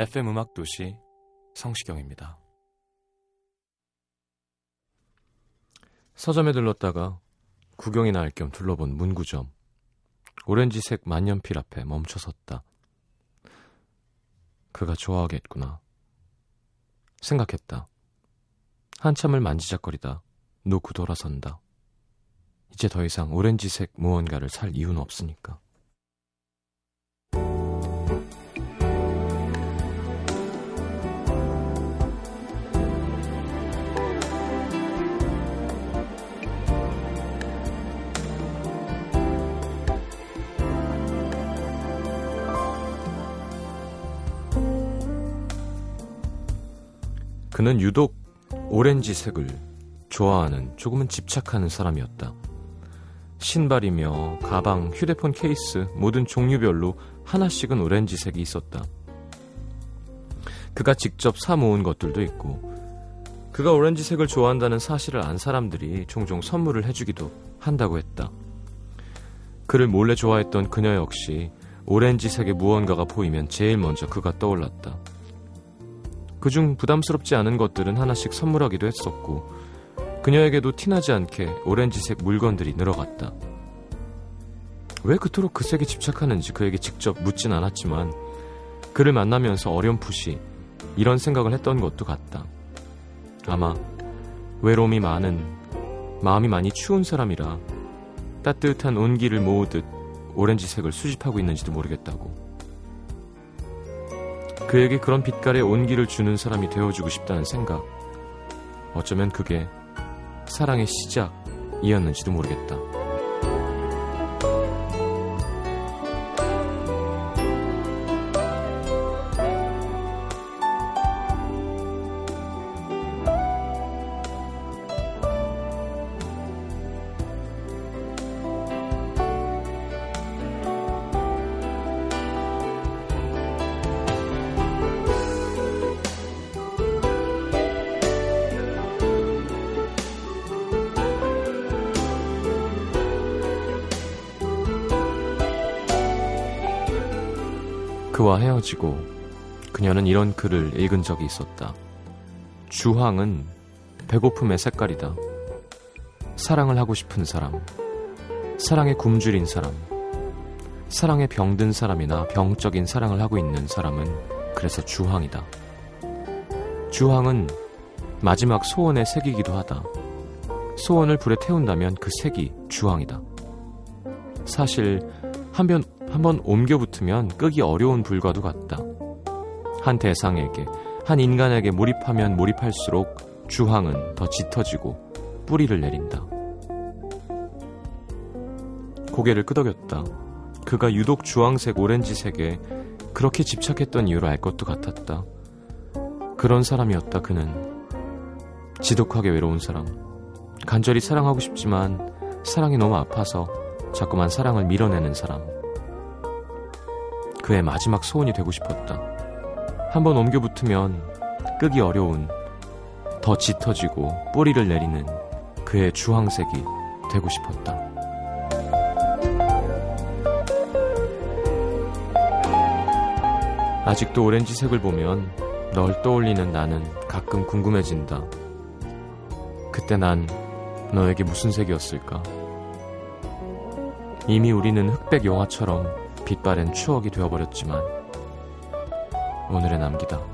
FM 음악 도시 성시경입니다. 서점에 들렀다가 구경이나 할 겸 둘러본 문구점. 오렌지색 만년필 앞에 멈춰 섰다. 그가 좋아하겠구나. 생각했다. 한참을 만지작거리다 놓고 돌아선다. 이제 더 이상 오렌지색 무언가를 살 이유는 없으니까. 그는 유독 오렌지색을 좋아하는 조금은 집착하는 사람이었다. 신발이며 가방, 휴대폰 케이스 모든 종류별로 하나씩은 오렌지색이 있었다. 그가 직접 사 모은 것들도 있고 그가 오렌지색을 좋아한다는 사실을 안 사람들이 종종 선물을 해주기도 한다고 했다. 그를 몰래 좋아했던 그녀 역시 오렌지색의 무언가가 보이면 제일 먼저 그가 떠올랐다. 그중 부담스럽지 않은 것들은 하나씩 선물하기도 했었고 그녀에게도 티나지 않게 오렌지색 물건들이 늘어갔다. 왜 그토록 그 색에 집착하는지 그에게 직접 묻진 않았지만 그를 만나면서 어렴풋이 이런 생각을 했던 것도 같다. 아마 외로움이 많은 마음이 많이 추운 사람이라 따뜻한 온기를 모으듯 오렌지색을 수집하고 있는지도 모르겠다고. 그에게 그런 빛깔의 온기를 주는 사람이 되어주고 싶다는 생각. 어쩌면 그게 사랑의 시작이었는지도 모르겠다. 그와 헤어지고 그녀는 이런 글을 읽은 적이 있었다. 주황은 배고픔의 색깔이다. 사랑을 하고 싶은 사람, 사랑에 굶주린 사람, 사랑에 병든 사람이나 병적인 사랑을 하고 있는 사람은 그래서 주황이다. 주황은 마지막 소원의 색이기도 하다. 소원을 불에 태운다면 그 색이 주황이다. 사실 한번 한번 옮겨 붙으면 끄기 어려운 불과도 같다. 한 대상에게, 한 인간에게 몰입하면 몰입할수록 주황은 더 짙어지고 뿌리를 내린다. 고개를 끄덕였다. 그가 유독 주황색, 오렌지색에 그렇게 집착했던 이유를 알 것도 같았다. 그런 사람이었다, 그는. 지독하게 외로운 사람. 간절히 사랑하고 싶지만 사랑이 너무 아파서 자꾸만 사랑을 밀어내는 사람. 그의 마지막 소원이 되고 싶었다. 한번 옮겨 붙으면 끄기 어려운 더 짙어지고 뿌리를 내리는 그의 주황색이 되고 싶었다. 아직도 오렌지색을 보면 널 떠올리는 나는 가끔 궁금해진다. 그때 난 너에게 무슨 색이었을까? 이미 우리는 흑백 영화처럼 빛바랜 추억이 되어버렸지만 오늘의 남기다.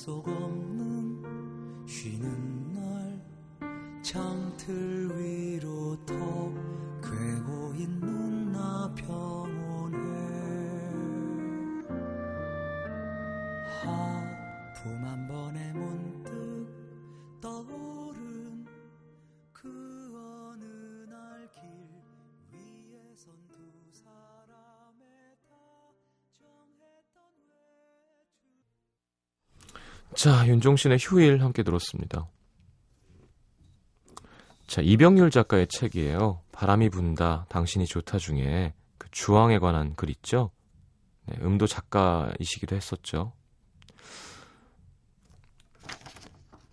속 없는 자, 윤종신의 휴일 함께 들었습니다. 자, 이병률 작가의 책이에요. 바람이 분다, 당신이 좋다 중에 그 주황에 관한 글 있죠? 네, 음도 작가이시기도 했었죠.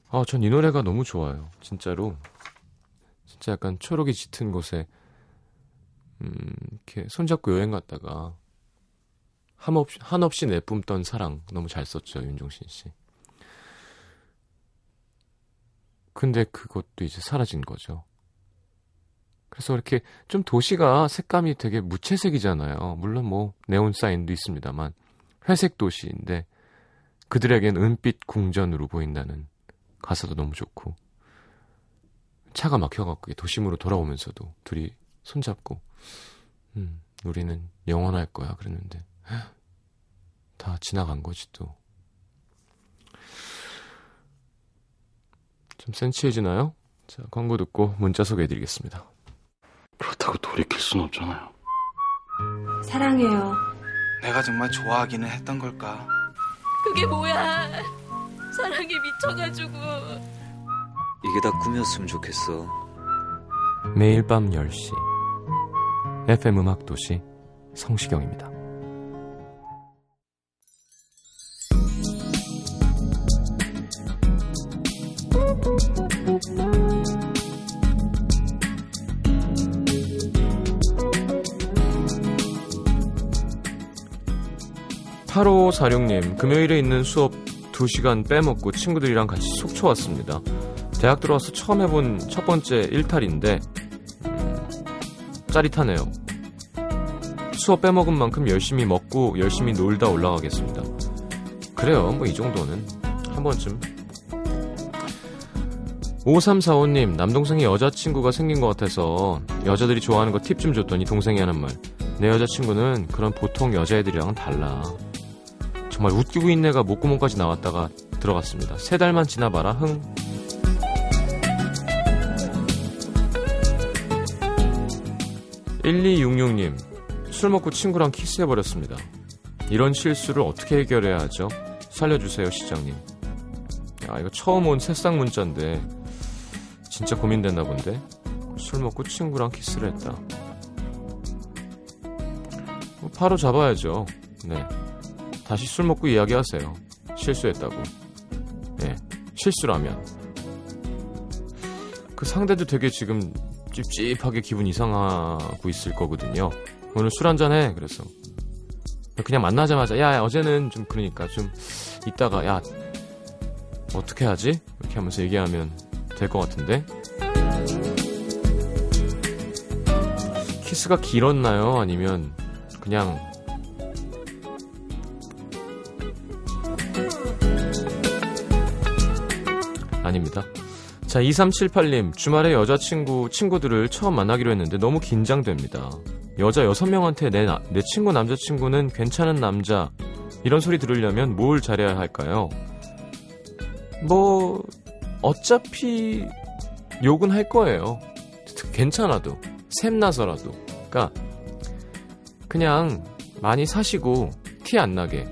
아, 전 이 노래가 너무 좋아요. 진짜로. 진짜 약간 초록이 짙은 곳에, 음, 이렇게 손잡고 여행 갔다가, 한없이, 한없이 내뿜던 사랑 너무 잘 썼죠, 윤종신 씨. 근데 그것도 이제 사라진 거죠. 그래서 이렇게 좀 도시가 색감이 되게 무채색이잖아요. 물론 뭐 네온 사인도 있습니다만 회색 도시인데 그들에겐 은빛 궁전으로 보인다는 가사도 너무 좋고 차가 막혀갖고 도심으로 돌아오면서도 둘이 손잡고 음, 우리는 영원할 거야 그랬는데 다 지나간 거지 또. 좀 센치해지나요? 자, 광고 듣고 문자 소개해드리겠습니다. 그렇다고 돌이킬 순 없잖아요. 사랑해요. 내가 정말 좋아하기는 했던 걸까? 그게 뭐야? 사랑에 미쳐가지고. 이게 다 꿈이었으면 좋겠어. 매일 밤 10시 FM 음악도시 성시경입니다. (8546님) 금요일에 있는 수업 2시간 빼먹고 친구들이랑 같이 속초 왔습니다 대학 들어와서 처음 해본 첫 번째 일탈인데 음, 짜릿하네요. 수업 빼먹은 만큼 열심히 먹고 열심히 놀다 올라가겠습니다. 그래요. 뭐 이 정도는 한 번쯤. 5345님, 남동생이 여자친구가 생긴 것 같아서 여자들이 좋아하는 거 팁 좀 줬더니 동생이 하는 말. 내 여자친구는 그런 보통 여자애들이랑은 달라. 정말 웃기고 있는 애가 목구멍까지 나왔다가 들어갔습니다. 세 달만 지나봐라, 흥. 1266님, 술 먹고 친구랑 키스해버렸습니다. 이런 실수를 어떻게 해결해야 하죠? 살려주세요, 시장님. 야, 이거 처음 온 새싹 문자인데, 진짜 고민됐나 본데? 술 먹고 친구랑 키스를 했다. 뭐 바로 잡아야죠. 네. 다시 술 먹고 이야기하세요. 실수했다고. 네. 실수라면. 그 상대도 되게 지금 찝찝하게 기분 이상하고 있을 거거든요. 오늘 술 한잔 해. 그래서. 그냥 만나자마자, 야, 야, 어제는 좀 그러니까 좀 이따가, 야, 어떻게 하지? 이렇게 하면서 얘기하면 될 것 같은데. 키스가 길었나요? 아니면 그냥 아닙니다. 자, 2378님, 주말에 여자친구, 친구들을 처음 만나기로 했는데 너무 긴장됩니다. 여자 6명한테 내, 나- 내 친구 남자친구는 괜찮은 남자, 이런 소리 들으려면 뭘 잘해야 할까요? 뭐, 어차피 욕은 할 거예요. 괜찮아도. 샘나서라도. 그니까, 그냥 많이 사시고 티 안 나게.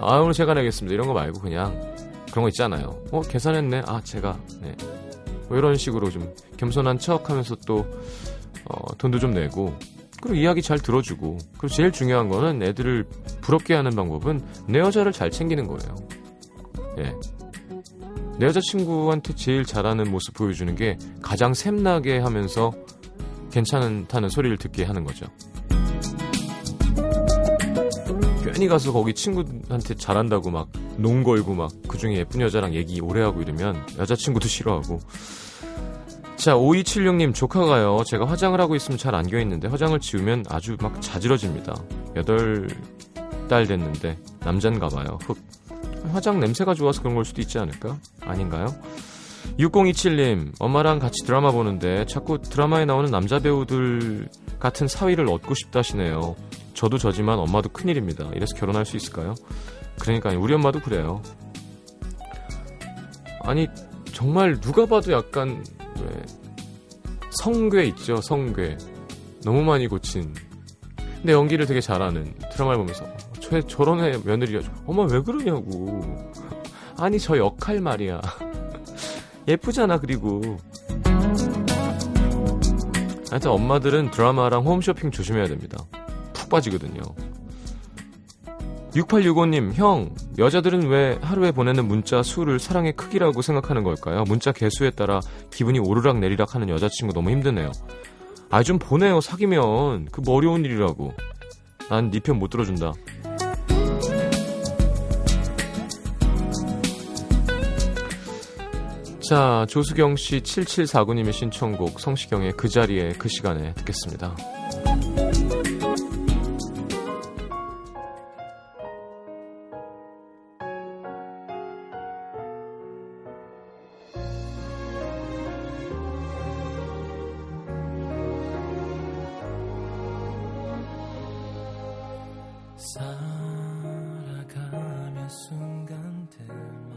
아, 오늘 제가 내겠습니다. 이런 거 말고 그냥 그런 거 있잖아요. 어, 계산했네. 아, 제가. 네. 뭐 이런 식으로 좀 겸손한 척 하면서 또, 어, 돈도 좀 내고, 그리고 이야기 잘 들어주고, 그리고 제일 중요한 거는 애들을 부럽게 하는 방법은 내 여자를 잘 챙기는 거예요. 예. 내 여자친구한테 제일 잘하는 모습 보여주는 게 가장 샘나게 하면서 괜찮다는 소리를 듣게 하는 거죠. 괜히 가서 거기 친구한테 잘한다고 막 농 걸고 막 그중에 예쁜 여자랑 얘기 오래 하고 이러면 여자친구도 싫어하고 자 5276님 조카가요 제가 화장을 하고 있으면 잘 안 껴있는데 화장을 지우면 아주 막 자지러집니다 8달 됐는데 남잔가 봐요 흑 화장 냄새가 좋아서 그런 걸 수도 있지 않을까? 아닌가요? 6027님, 엄마랑 같이 드라마 보는데 자꾸 드라마에 나오는 남자 배우들 같은 사위를 얻고 싶다시네요. 저도 저지만 엄마도 큰일입니다. 이래서 결혼할 수 있을까요? 그러니까 우리 엄마도 그래요. 아니 정말 누가 봐도 약간 왜 성괴 있죠 성괴. 너무 많이 고친. 근데 연기를 되게 잘하는 드라마를 보면서 저 저런 애 며느리가 엄마 왜 그러냐고. 아니 저 역할 말이야. 예쁘잖아 그리고. 하여튼 엄마들은 드라마랑 홈쇼핑 조심해야 됩니다. 푹 빠지거든요 6865님, 형, 여자들은 왜 하루에 보내는 문자 수를 사랑의 크기라고 생각하는 걸까요? 문자 개수에 따라 기분이 오르락 내리락 하는 여자친구 너무 힘드네요. 아, 좀 보내요, 사귀면. 그 어려운 일이라고. 난 네 편 못 들어준다. 자, 조수경 씨 7749님의 신청곡 성시경의 그 자리에 그 시간에 듣겠습니다. 순간들마다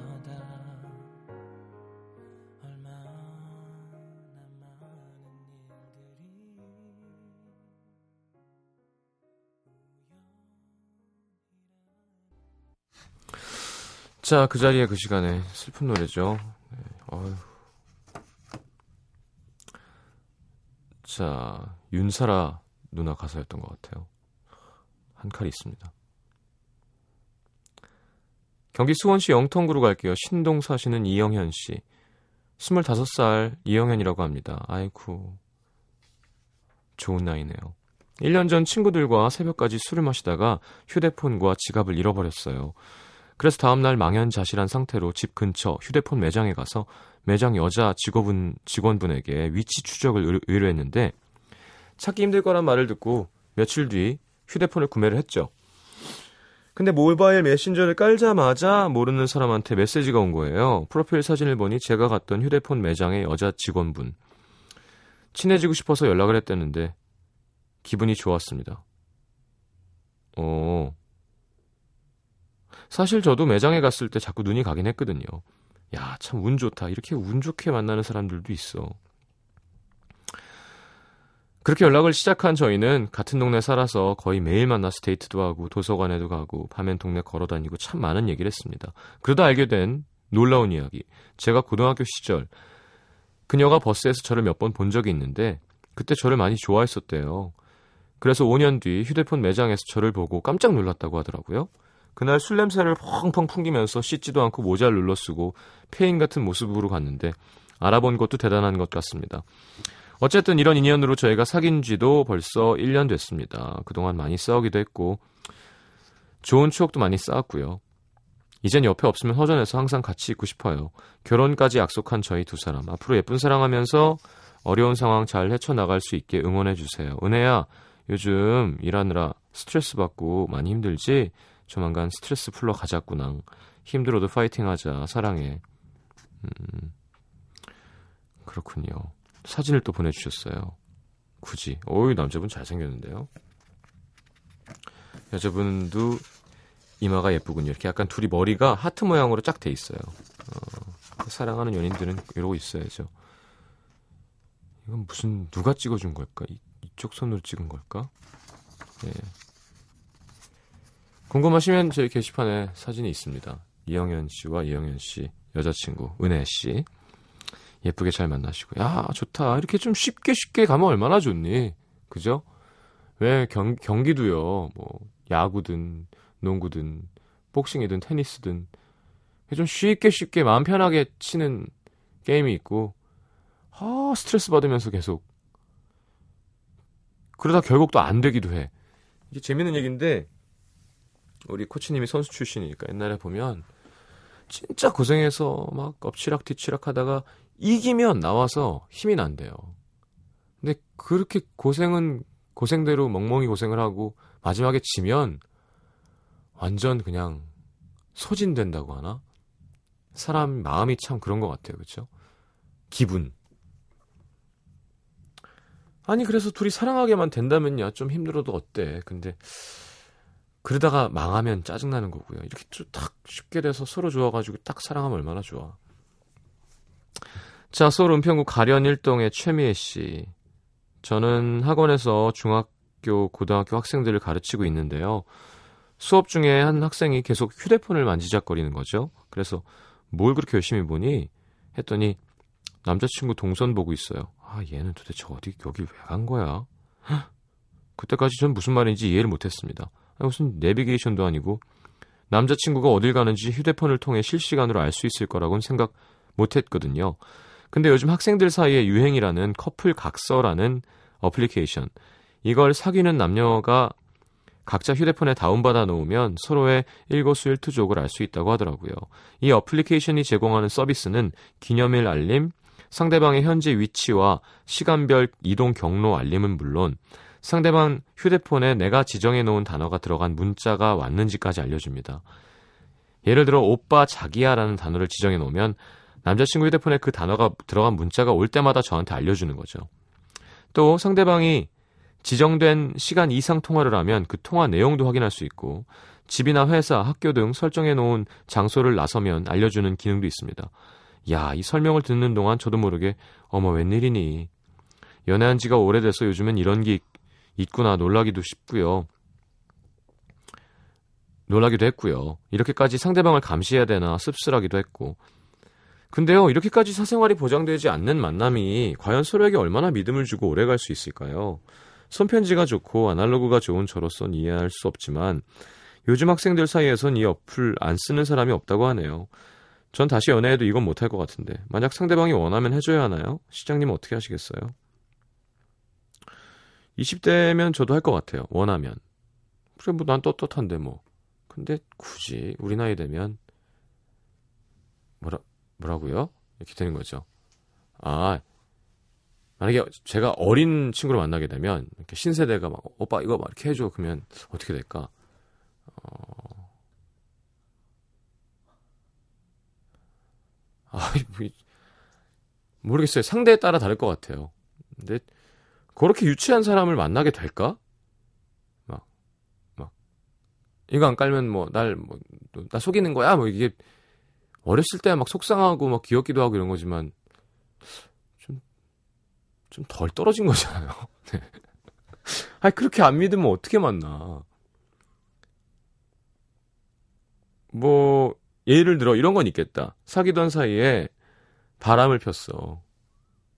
자, 그 자리에 그 시간에 슬픈 노래죠. 네, 어휴. 자, 윤사라 누나 가사였던 것 같아요. 한 칼이 있습니다. 경기 수원시 영통구로 갈게요. 신동 사시는 이영현 씨. 25살 이영현이라고 합니다. 아이쿠. 좋은 나이네요. 1년 전 친구들과 새벽까지 술을 마시다가 휴대폰과 지갑을 잃어버렸어요. 그래서 다음날 망연자실한 상태로 집 근처 휴대폰 매장에 가서 매장 여자 직원분, 직원분에게 위치 추적을 의뢰- 의뢰했는데 찾기 힘들 거란 말을 듣고 며칠 뒤 휴대폰을 구매를 했죠. 근데 모바일 메신저를 깔자마자 모르는 사람한테 메시지가 온 거예요. 프로필 사진을 보니 제가 갔던 휴대폰 매장의 여자 직원분. 친해지고 싶어서 연락을 했다는데 기분이 좋았습니다. 어. 사실 저도 매장에 갔을 때 자꾸 눈이 가긴 했거든요. 야, 참 운 좋다. 이렇게 운 좋게 만나는 사람들도 있어. 그렇게 연락을 시작한 저희는 같은 동네 살아서 거의 매일 만나서 데이트도 하고 도서관에도 가고 밤엔 동네 걸어 다니고 참 많은 얘기를 했습니다. 그러다 알게 된 놀라운 이야기. 제가 고등학교 시절 그녀가 버스에서 저를 몇 번 본 적이 있는데 그때 저를 많이 좋아했었대요. 그래서 5년 뒤 휴대폰 매장에서 저를 보고 깜짝 놀랐다고 하더라고요. 그날 술 냄새를 펑펑 풍기면서 씻지도 않고 모자를 눌러 쓰고 폐인 같은 모습으로 갔는데 알아본 것도 대단한 것 같습니다. 어쨌든 이런 인연으로 저희가 사귄 지도 벌써 1년 됐습니다. 그동안 많이 싸우기도 했고 좋은 추억도 많이 쌓았고요. 이젠 옆에 없으면 허전해서 항상 같이 있고 싶어요. 결혼까지 약속한 저희 두 사람 앞으로 예쁜 사랑하면서 어려운 상황 잘 헤쳐나갈 수 있게 응원해 주세요. 은혜야 요즘 일하느라 스트레스 받고 많이 힘들지? 조만간 스트레스 풀러 가자꾸나. 힘들어도 파이팅 하자. 사랑해. 음, 그렇군요. 사진을 또 보내주셨어요. 굳이. 어이 남자분 잘생겼는데요. 여자분도 이마가 예쁘군요. 이렇게 약간 둘이 머리가 하트 모양으로 쫙 돼 있어요. 어, 사랑하는 연인들은 이러고 있어야죠. 이건 무슨 누가 찍어준 걸까? 이, 이쪽 손으로 찍은 걸까? 예. 궁금하시면 저희 게시판에 사진이 있습니다. 이영현 씨와 이영현 씨 여자친구 은혜 씨 예쁘게 잘 만나시고. 야 좋다. 이렇게 좀 쉽게 쉽게 가면 얼마나 좋니? 그죠? 왜 경, 경기도요 뭐 야구든 농구든 복싱이든 테니스든 좀 쉽게 쉽게 마음 편하게 치는 게임이 있고 아 스트레스 받으면서 계속. 그러다 결국 또 안 되기도 해. 이게 재밌는 얘기인데 우리 코치님이 선수 출신이니까 옛날에 보면 진짜 고생해서 막 엎치락 뒤치락 하다가 이기면 나와서 힘이 난대요. 근데 그렇게 고생은 고생대로 멍멍이 고생을 하고 마지막에 지면 완전 그냥 소진된다고 하나? 사람 마음이 참 그런 것 같아요. 그렇죠? 기분. 아니 그래서 둘이 사랑하게만 된다면야 좀 힘들어도 어때? 근데 그러다가 망하면 짜증나는 거고요. 이렇게 딱 쉽게 돼서 서로 좋아가지고 딱 사랑하면 얼마나 좋아. 자, 서울 은평구 가련 일동의 최미애 씨. 저는 학원에서 중학교, 고등학교 학생들을 가르치고 있는데요. 수업 중에 한 학생이 계속 휴대폰을 만지작거리는 거죠. 그래서 뭘 그렇게 열심히 보니? 했더니 남자친구 동선 보고 있어요. 아, 얘는 도대체 어디, 여기 왜 간 거야? 그때까지 전 무슨 말인지 이해를 못했습니다. 무슨 내비게이션도 아니고 남자친구가 어딜 가는지 휴대폰을 통해 실시간으로 알 수 있을 거라고는 생각 못했거든요. 근데 요즘 학생들 사이에 유행이라는 커플 각서라는 어플리케이션. 이걸 사귀는 남녀가 각자 휴대폰에 다운받아 놓으면 서로의 일거수일투족을 알 수 있다고 하더라고요. 이 어플리케이션이 제공하는 서비스는 기념일 알림, 상대방의 현재 위치와 시간별 이동 경로 알림은 물론 상대방 휴대폰에 내가 지정해 놓은 단어가 들어간 문자가 왔는지까지 알려줍니다. 예를 들어 오빠 자기야라는 단어를 지정해 놓으면 남자친구 휴대폰에 그 단어가 들어간 문자가 올 때마다 저한테 알려주는 거죠. 또 상대방이 지정된 시간 이상 통화를 하면 그 통화 내용도 확인할 수 있고 집이나 회사, 학교 등 설정해 놓은 장소를 나서면 알려주는 기능도 있습니다. 야, 이 설명을 듣는 동안 저도 모르게 어머 웬일이니. 연애한 지가 오래돼서 요즘엔 이런 게 있구나 놀라기도 싶고요. 놀라기도 했고요. 이렇게까지 상대방을 감시해야 되나 씁쓸하기도 했고. 근데요, 이렇게까지 사생활이 보장되지 않는 만남이 과연 서로에게 얼마나 믿음을 주고 오래 갈 수 있을까요? 손편지가 좋고 아날로그가 좋은 저로선 이해할 수 없지만 요즘 학생들 사이에선 이 어플 안 쓰는 사람이 없다고 하네요. 전 다시 연애해도 이건 못할 것 같은데 만약 상대방이 원하면 해줘야 하나요? 시장님 어떻게 하시겠어요? 20대면 저도 할 것 같아요. 원하면. 그래 뭐 난 떳떳한데 뭐. 근데 굳이 우리 나이 되면 뭐라 뭐라고요? 이렇게 되는 거죠. 아 만약에 제가 어린 친구를 만나게 되면 이렇게 신세대가 막 오빠 이거 막 이렇게 해줘 그러면 어떻게 될까? 어... 아 뭐 모르겠어요. 상대에 따라 다를 것 같아요. 근데 그렇게 유치한 사람을 만나게 될까? 막, 막, 이거 안 깔면 뭐, 날, 뭐, 나 속이는 거야? 뭐 이게, 어렸을 때 막 속상하고 막 귀엽기도 하고 이런 거지만, 좀, 좀 덜 떨어진 거잖아요. 네. 아니, 그렇게 안 믿으면 어떻게 만나? 뭐, 예를 들어 이런 건 있겠다. 사귀던 사이에 바람을 폈어.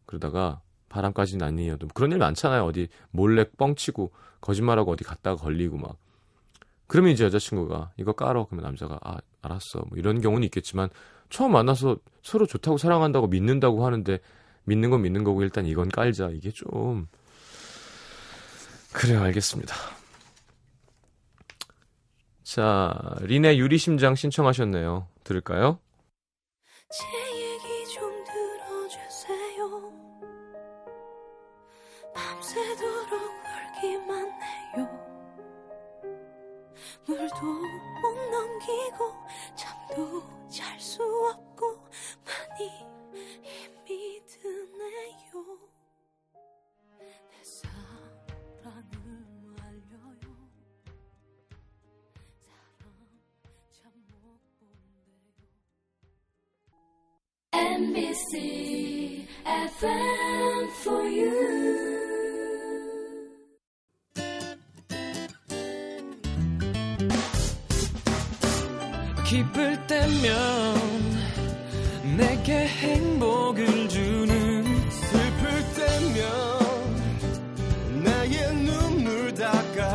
그러다가, 바람까지는 아니어도 그런 일 많잖아요. 어디 몰래 뻥치고 거짓말하고 어디 갔다가 걸리고 막. 그러면 이제 여자친구가 이거 깔어 그러면 남자가 아 알았어 뭐 이런 경우는 있겠지만 처음 만나서 서로 좋다고 사랑한다고 믿는다고 하는데 믿는 건 믿는 거고 일단 이건 깔자 이게 좀 그래요 알겠습니다. 자 린의 유리심장 신청하셨네요. 들을까요?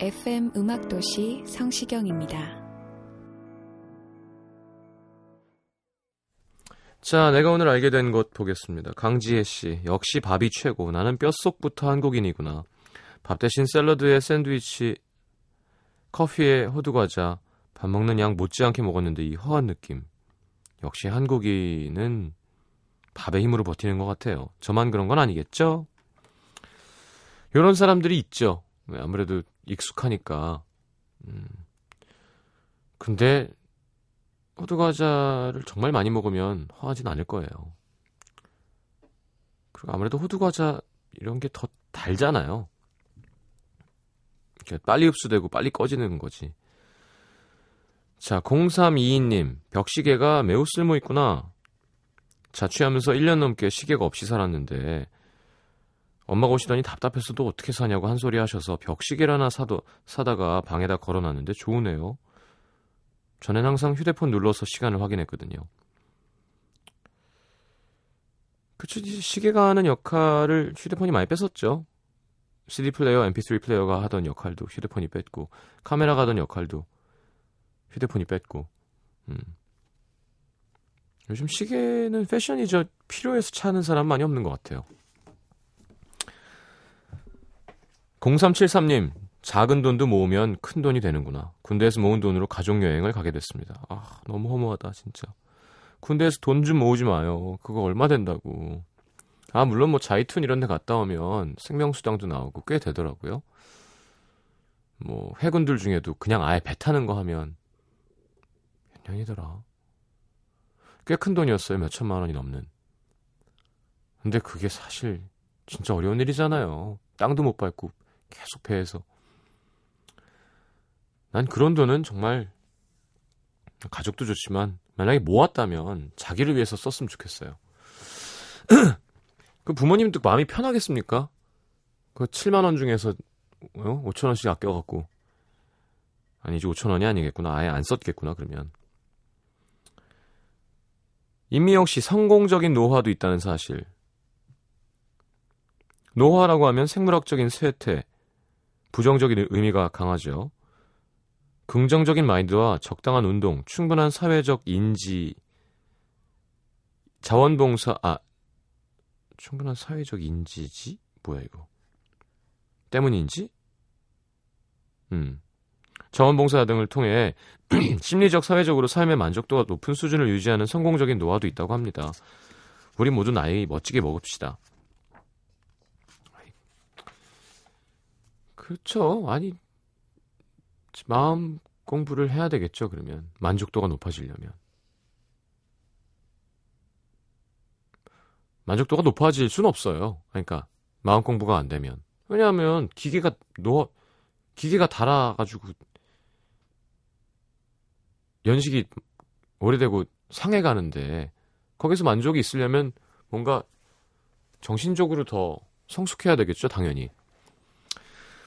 FM 음악도시 성시경입니다. 자, 내가 오늘 알게 된 것 보겠습니다. 강지혜 씨, 역시 밥이 최고. 나는 뼛속부터 한국인이구나. 밥 대신 샐러드에 샌드위치, 커피에 호두과자, 밥 먹는 양 못지않게 먹었는데 이 허한 느낌. 역시 한국인은 밥의 힘으로 버티는 것 같아요. 저만 그런 건 아니겠죠? 이런 사람들이 있죠. 아무래도 익숙하니까. 음. 근데 호두 과자를 정말 많이 먹으면 허하진 않을 거예요. 그리고 아무래도 호두 과자 이런 게 더 달잖아요. 이렇게 빨리 흡수되고 빨리 꺼지는 거지. 자, 0322님, 벽시계가 매우 쓸모 있구나. 자취하면서 1년 넘게 시계가 없이 살았는데 엄마가 오시더니 답답해서도 어떻게 사냐고 한 소리 하셔서 벽시계를 하나 사도, 사다가 방에다 걸어놨는데 좋으네요. 전엔 항상 휴대폰 눌러서 시간을 확인했거든요. 그쵸, 시계가 하는 역할을 휴대폰이 많이 뺏었죠. CD 플레이어, MP3 플레이어가 하던 역할도 휴대폰이 뺐고, 카메라가 하던 역할도 휴대폰이 뺐고, 음. 요즘 시계는 패션이죠. 필요해서 차는 사람 많이 없는 것 같아요. 0373님, 작은 돈도 모으면 큰 돈이 되는구나. 군대에서 모은 돈으로 가족여행을 가게 됐습니다. 아, 너무 허무하다, 진짜. 군대에서 돈 좀 모으지 마요. 그거 얼마 된다고. 아, 물론 뭐 자이툰 이런 데 갔다 오면 생명수당도 나오고 꽤 되더라고요. 뭐, 해군들 중에도 그냥 아예 배 타는 거 하면 몇 년이더라. 꽤 큰 돈이었어요. 몇 천만 원이 넘는. 근데 그게 사실 진짜 어려운 일이잖아요. 땅도 못 밟고 계속 배에서. 난 그런 돈은 정말 가족도 좋지만 만약에 모았다면 자기를 위해서 썼으면 좋겠어요. 그 부모님도 마음이 편하겠습니까? 그 7만 원 중에서 어? 5천 원씩 아껴갖고 아니지 5천 원이 아니겠구나 아예 안 썼겠구나 그러면 임미영 씨 성공적인 노화도 있다는 사실 노화라고 하면 생물학적인 쇠퇴 부정적인 의미가 강하죠. 긍정적인 마인드와 적당한 운동, 충분한 사회적 인지, 자원봉사, 아, 충분한 사회적 인지지? 뭐야, 이거. 때문인지? 음. 자원봉사 등을 통해 심리적, 사회적으로 삶의 만족도가 높은 수준을 유지하는 성공적인 노화도 있다고 합니다. 우리 모두 나이 멋지게 먹읍시다. 그렇죠. 아니, 마음 공부를 해야 되겠죠, 그러면. 만족도가 높아지려면. 만족도가 높아질 수는 없어요. 그러니까, 마음 공부가 안 되면. 왜냐하면, 기계가 노, 기계가 달아가지고, 연식이 오래되고 상해 가는데, 거기서 만족이 있으려면 뭔가 정신적으로 더 성숙해야 되겠죠, 당연히.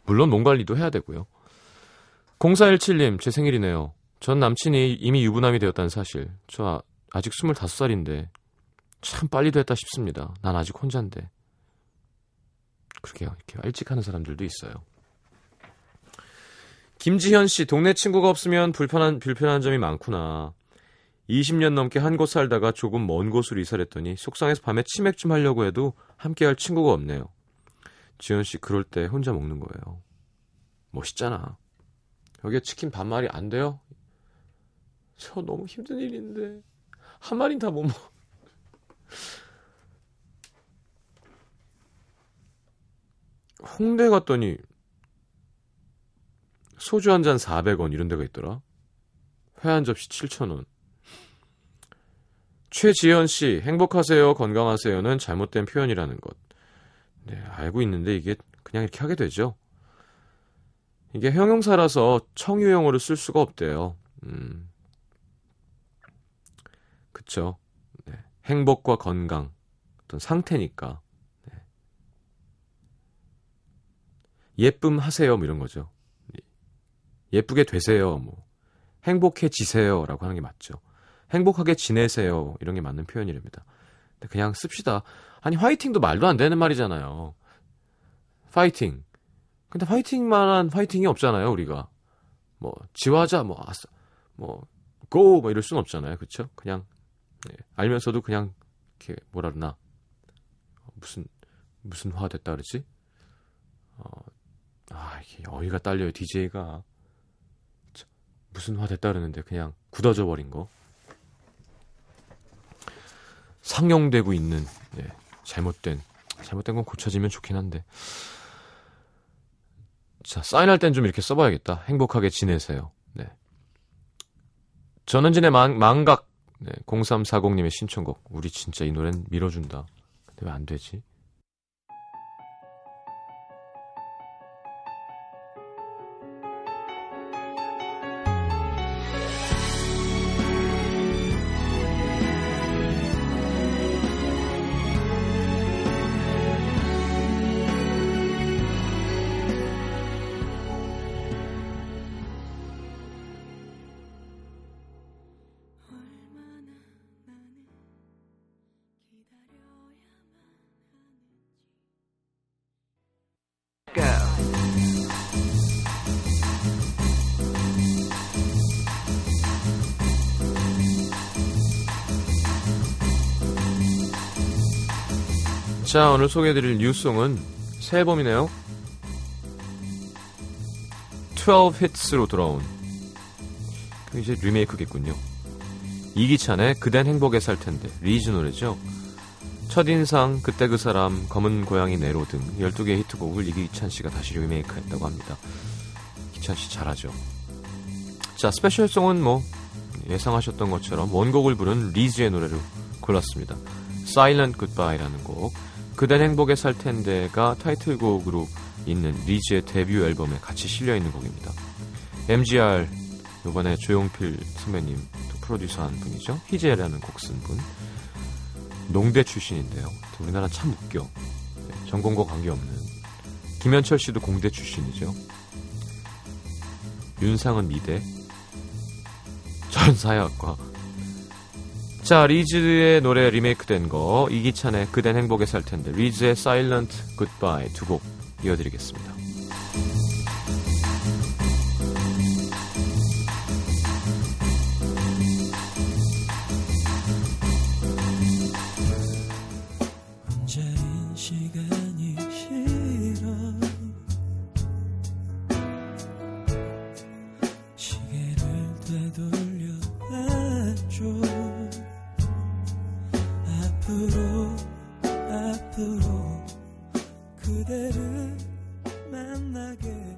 물론 몸 관리도 해야 되고요. 0417님, 제 생일이네요. 전 남친이 이미 유부남이 되었다는 사실. 저 아, 아직 25살인데 참 빨리 됐다 싶습니다. 난 아직 혼자인데. 그러게요. 이렇게 일찍 하는 사람들도 있어요. 김지현 씨, 동네 친구가 없으면 불편한, 불편한 점이 많구나. 20년 넘게 한 곳 살다가 조금 먼 곳으로 이사를 했더니 속상해서 밤에 치맥 좀 하려고 해도 함께 할 친구가 없네요. 지현 씨, 그럴 때 혼자 먹는 거예요. 멋있잖아. 여기에 치킨 반 마리 안 돼요? 저 너무 힘든 일인데 한 마리는 다못 먹. 홍대 갔더니 소주 한 잔 400원 이런 데가 있더라. 회 한 접시 7,000원. 최지현 씨, 행복하세요, 건강하세요는 잘못된 표현이라는 것. 네, 알고 있는데 이게 그냥 이렇게 하게 되죠. 이게 형용사라서 청유형으로 쓸 수가 없대요. 음. 그쵸. 네. 행복과 건강, 어떤 상태니까. 네. 예쁨 하세요, 뭐 이런 거죠. 예쁘게 되세요, 뭐. 행복해지세요 라고 하는 게 맞죠. 행복하게 지내세요 이런 게 맞는 표현이랍니다. 그냥 씁시다. 아니 화이팅도 말도 안 되는 말이잖아요. 파이팅. 근데 파이팅만한 파이팅이 없잖아요 우리가. 뭐 지화자 뭐 아싸 뭐 고 뭐 이럴 순 없잖아요. 그렇죠? 그냥 네, 알면서도 그냥 이렇게 뭐라 그러나 무슨 무슨 화 됐다 그러지? 어, 아 이게 어이가 딸려요 DJ가 무슨 화 됐다 그러는데 그냥 굳어져 버린 거. 상용되고 있는 네, 잘못된 잘못된 건 고쳐지면 좋긴 한데. 자 사인할 땐 좀 이렇게 써봐야겠다. 행복하게 지내세요. 네. 전은진의 망, 망각 네, 0340님의 신청곡. 우리 진짜 이 노래는 밀어준다. 근데 왜 안 되지? 자, 오늘 소개해드릴 new song은 새 앨범이네요. 12 hits로 돌아온 그 이제 리메이크겠군요. 이기찬의 그댄 행복에 살 텐데 리즈 노래죠. 첫인상, 그때 그 사람, 검은 고양이 네로 등 12개의 히트곡을 이기찬 씨가 다시 리메이크 했다고 합니다. 기찬 씨 잘하죠. 자, special song은 뭐 예상하셨던 것처럼 원곡을 부른 리즈의 노래를 골랐습니다. Silent Goodbye라는 곡. 그댄 행복에 살 텐데가 타이틀곡으로 있는 리즈의 데뷔 앨범에 같이 실려 있는 곡입니다. MGR 이번에 조용필 선배님 또 프로듀서 한 분이죠. 희재라는 곡 쓴 분. 농대 출신인데요. 우리나라 참 웃겨. 네, 전공과 관계없는. 김현철 씨도 공대 출신이죠. 윤상은 미대. 전 사회학과. 자, 리즈의 노래 리메이크된 거 이기찬의 그댄 행복에 살 텐데 리즈의 Silent Goodbye 두곡 이어드리겠습니다. 앞으로 앞으로 그대를 만나게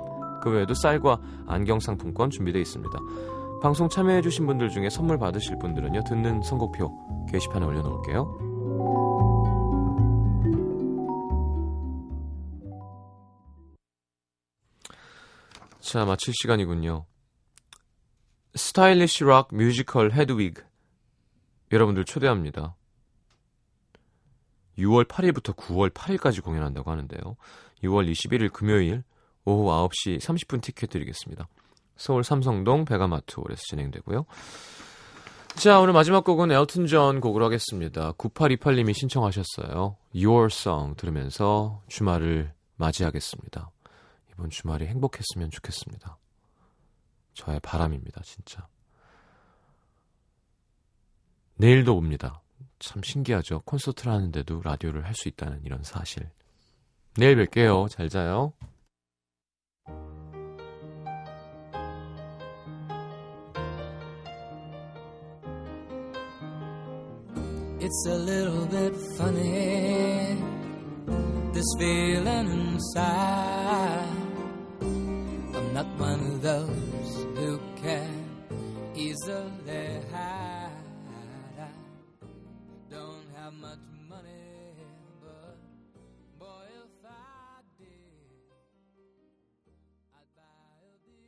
그 외에도 쌀과 안경 상품권 준비되어 있습니다. 방송 참여해주신 분들 중에 선물 받으실 분들은요, 듣는 선곡표 게시판에 올려놓을게요. 자, 마칠 시간이군요. 스타일리시 락 뮤지컬 헤드위그 여러분들 초대합니다. 6월 8일부터 9월 8일까지 공연한다고 하는데요. 6월 21일 금요일 오후 9시 30분 티켓 드리겠습니다. 서울 삼성동 백암아트홀에서 진행되고요. 자, 오늘 마지막 곡은 엘튼 존 곡으로 하겠습니다. 9828님이 신청하셨어요. Your Song 들으면서 주말을 맞이하겠습니다. 이번 주말이 행복했으면 좋겠습니다. 저의 바람입니다, 진짜. 내일도 옵니다. 참 신기하죠. 콘서트를 하는데도 라디오를 할 수 있다는 이런 사실. 내일 뵐게요. 잘 자요. It's a little bit funny, this feeling inside. I'm not one of those who can easily hide.